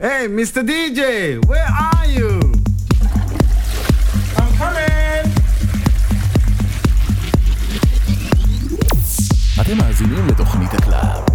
Hey, Mr. DJ, where are you? I'm coming! אתם מאזינים לתוכנית הקלאב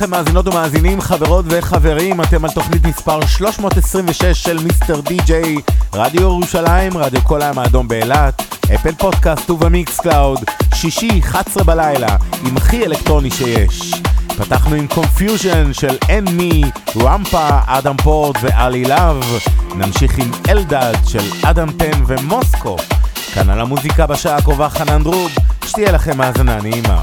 לכם מאזינות ומאזינים, חברות וחברים, אתם על תוכנית מספר 326 של Mr. DJ, רדיו ירושלים, רדיו כל הים האדום באילת, Apple Podcast וב Mixcloud, שישי, 11 בלילה, עם הכי אלקטרוני שיש. פתחנו עם Confusion של &ME, רמפה, אדם פורט ואלי לאב. נמשיך עם אלדד של אדם טן ומוסקו. כאן על המוזיקה בשעה הקרובה חנן דרוב, שתהיה לכם האזנה נעימה.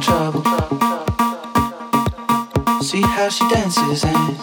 Trouble. See how she dances and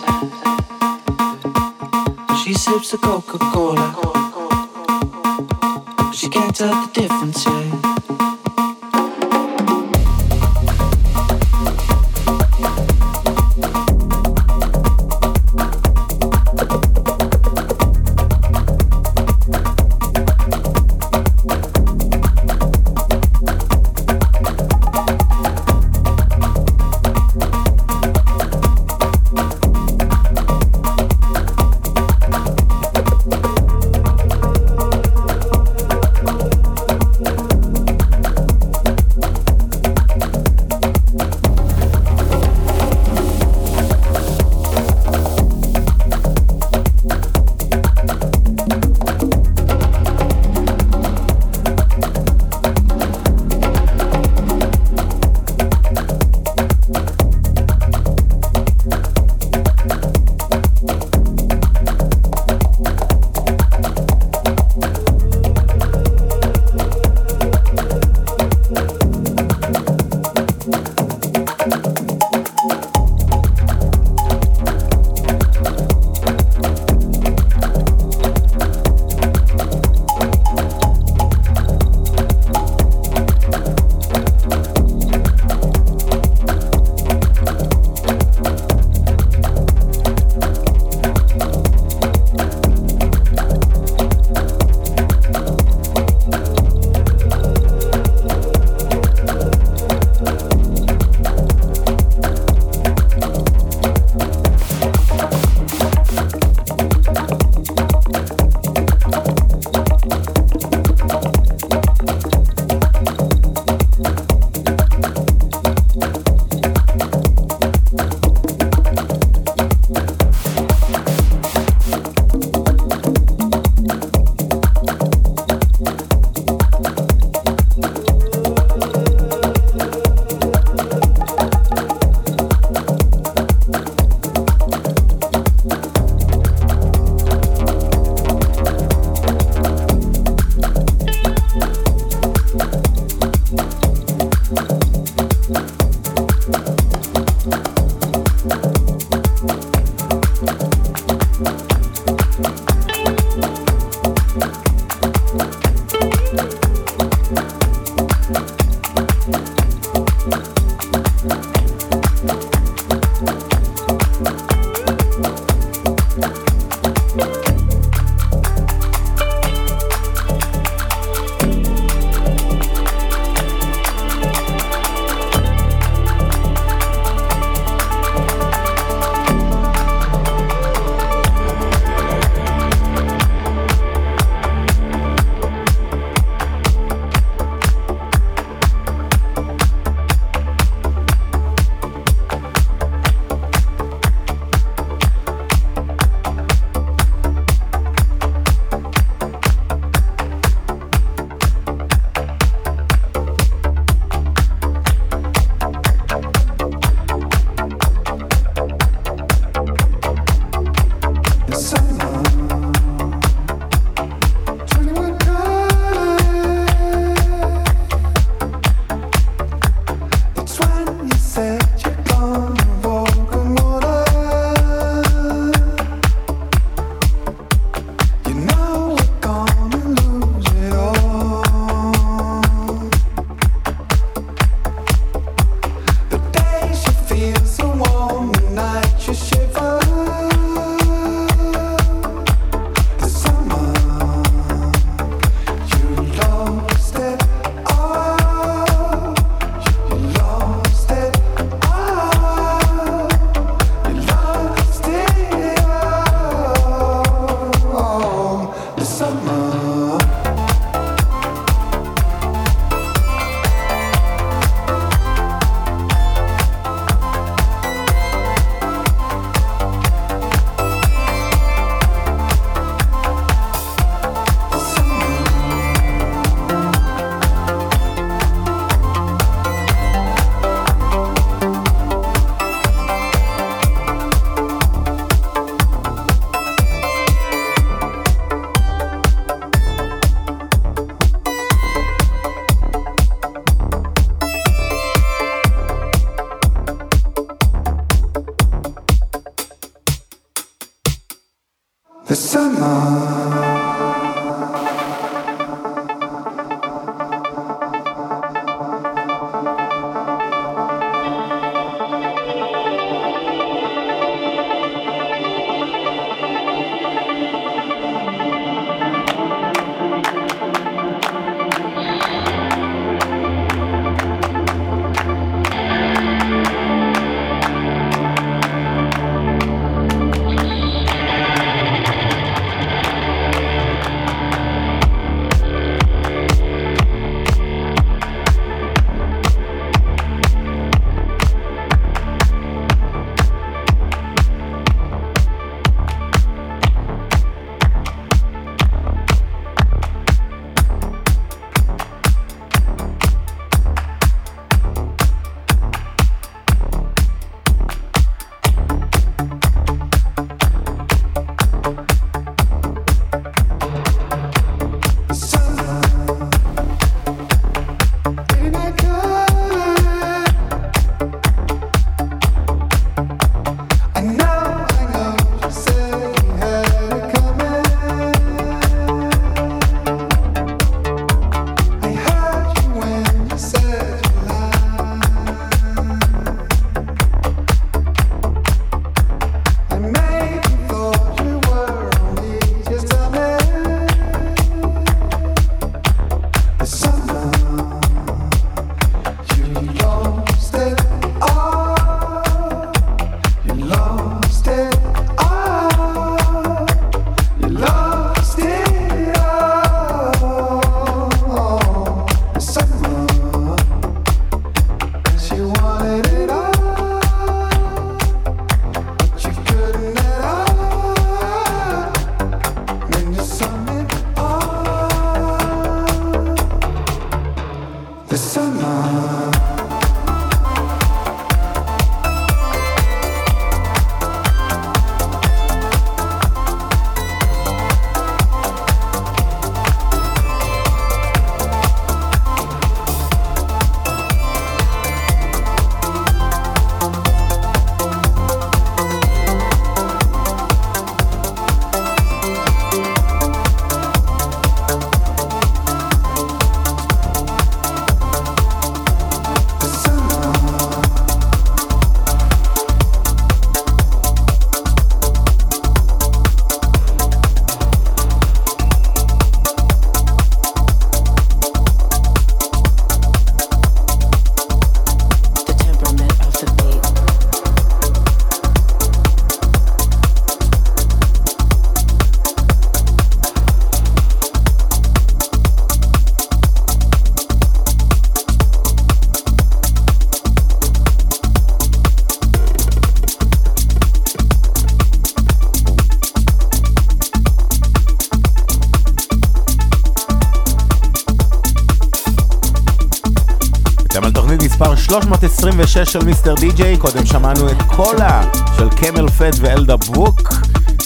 6 של מיסטר די-ג'יי, קודם שמענו את קולה של קמל פד ואלדה ברוק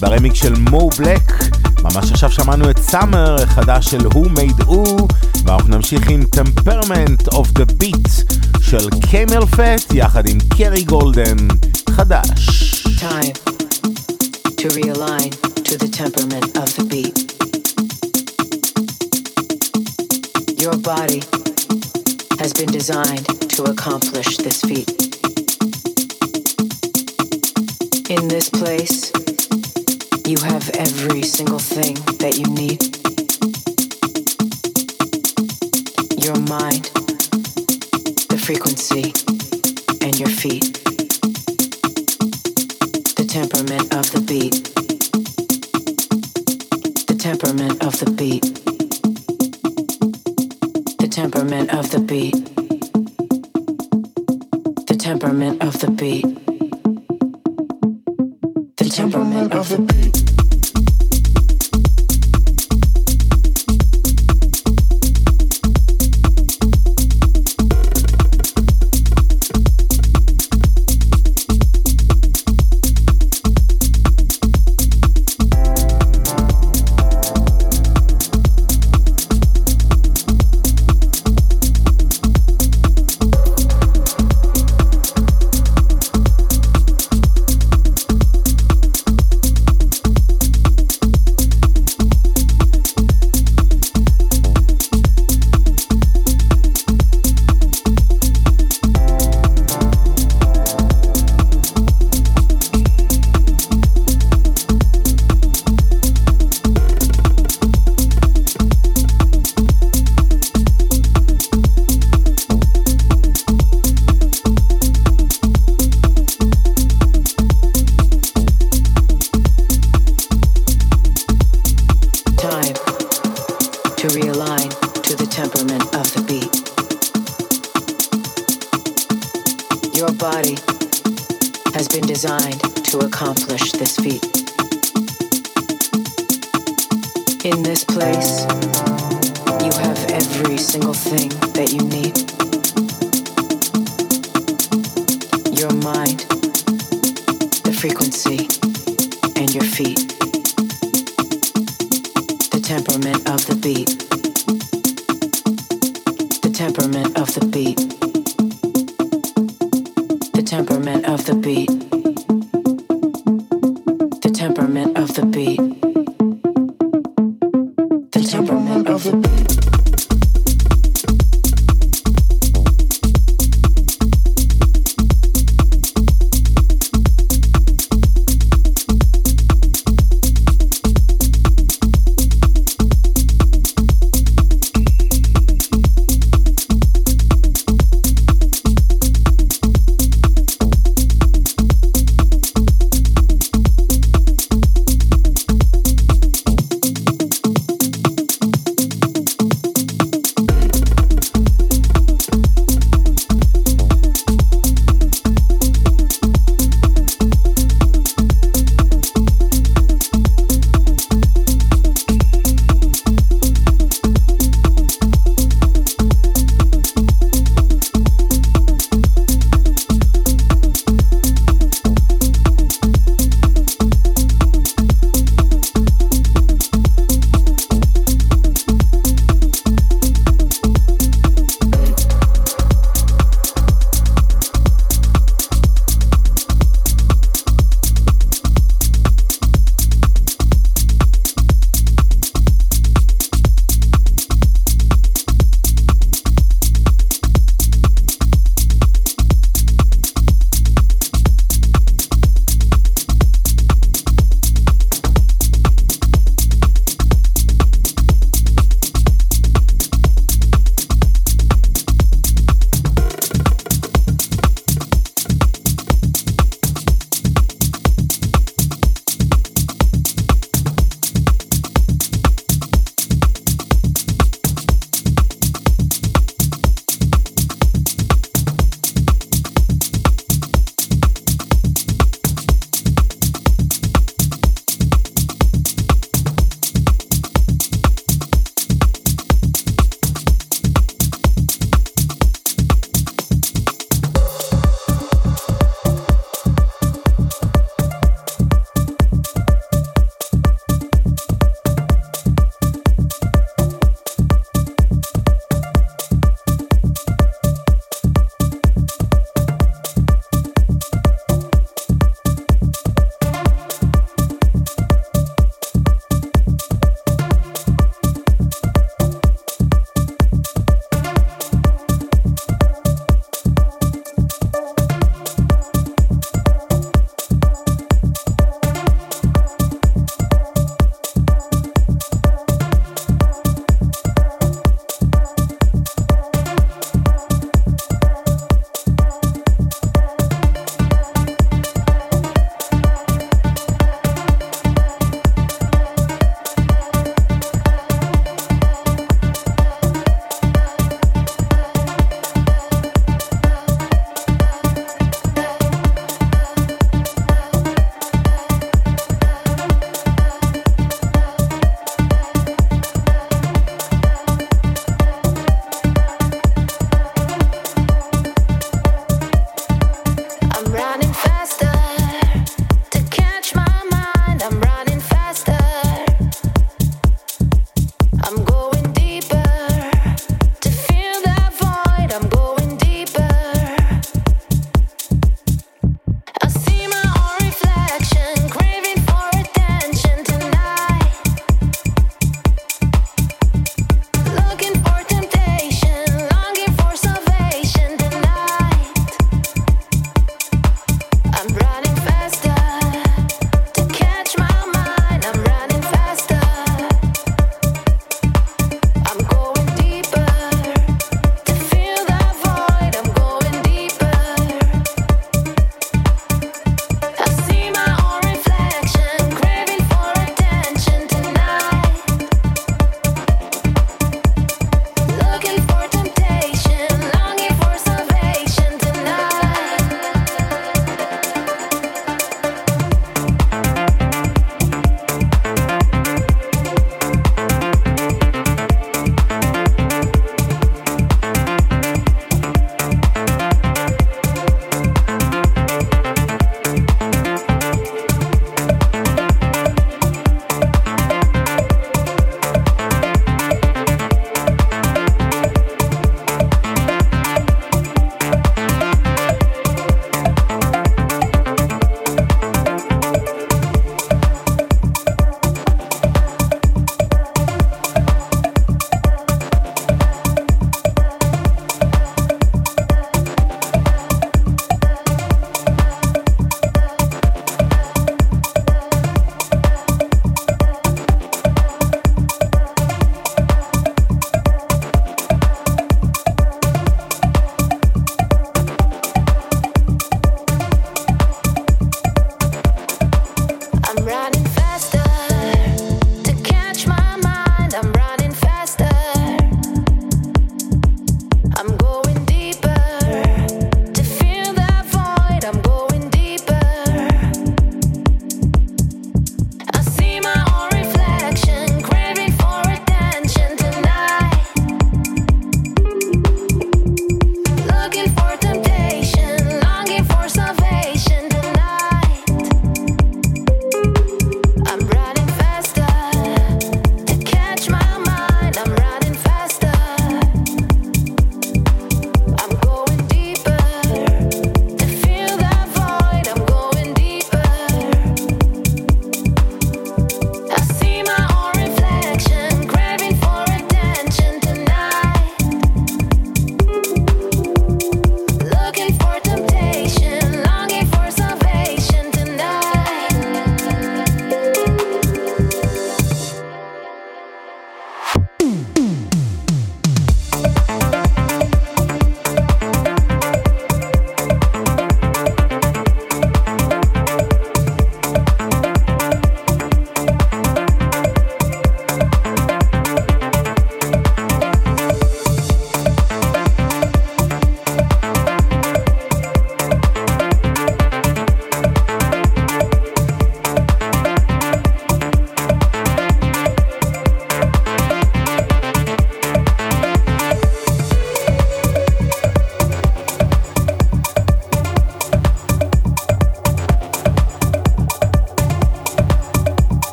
ברמיק של מו בלק. ממש עכשיו שמענו את סאמר החדש של Who Made Who, ואנחנו נמשיך עם טמפרמנט אוף דה ביט של קמל פט יחד עם קרי גולדן חדש. Time.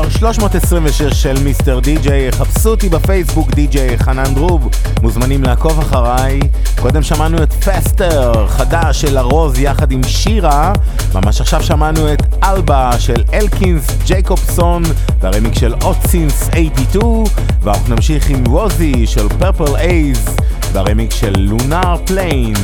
מספר 326 של מיסטר די-ג'יי, חפשו אותי בפייסבוק די-ג'יי חנן דרוב, מוזמנים לעקוב אחריי. קודם שמענו את פסטר, חדש של ארוז יחד עם שירה, ממש עכשיו שמענו את אלבה של אלקינס ג'ייקובסון, והרמיק של אוטסינס 82, ואנחנו נמשיך עם ווזי של פרפל אייז, והרמיק של לונאר פליין.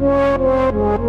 כאן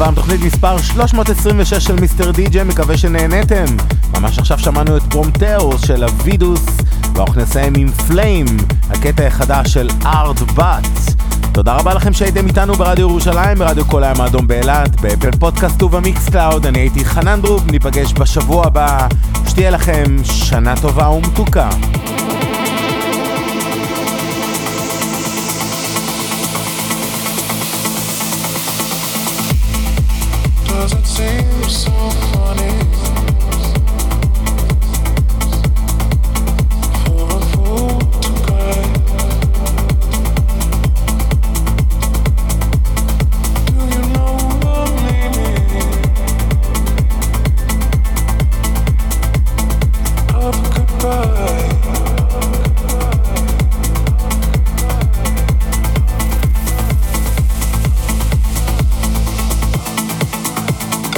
להפעם תוכנית מספר 326 של Mr. DJ, מקווה שנהניתם. ממש עכשיו שמענו את פרומטאוס של הווידוס, ואנחנו נסיים עם Flame, הקטע החדש של Artbat. תודה רבה לכם שהייתם איתנו ברדיו ירושלים, ברדיו כל הים האדום באילת, ב Apple Podcast וב Mixcloud, אני הייתי חנן דרוב, ניפגש בשבוע הבא, שתהיה לכם שנה טובה ומתוקה.